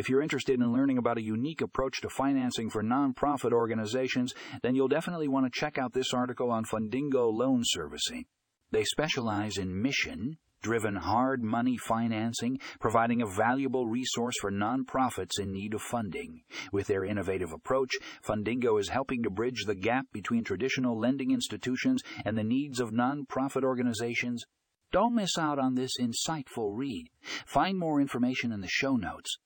If you're interested in learning about a unique approach to financing for nonprofit organizations, then you'll definitely want to check out this article on Fundingo Loan Servicing. They specialize in mission driven hard money financing, providing a valuable resource for nonprofits in need of funding. With their innovative approach, Fundingo is helping to bridge the gap between traditional lending institutions and the needs of nonprofit organizations. Don't miss out on this insightful read. Find more information in the show notes.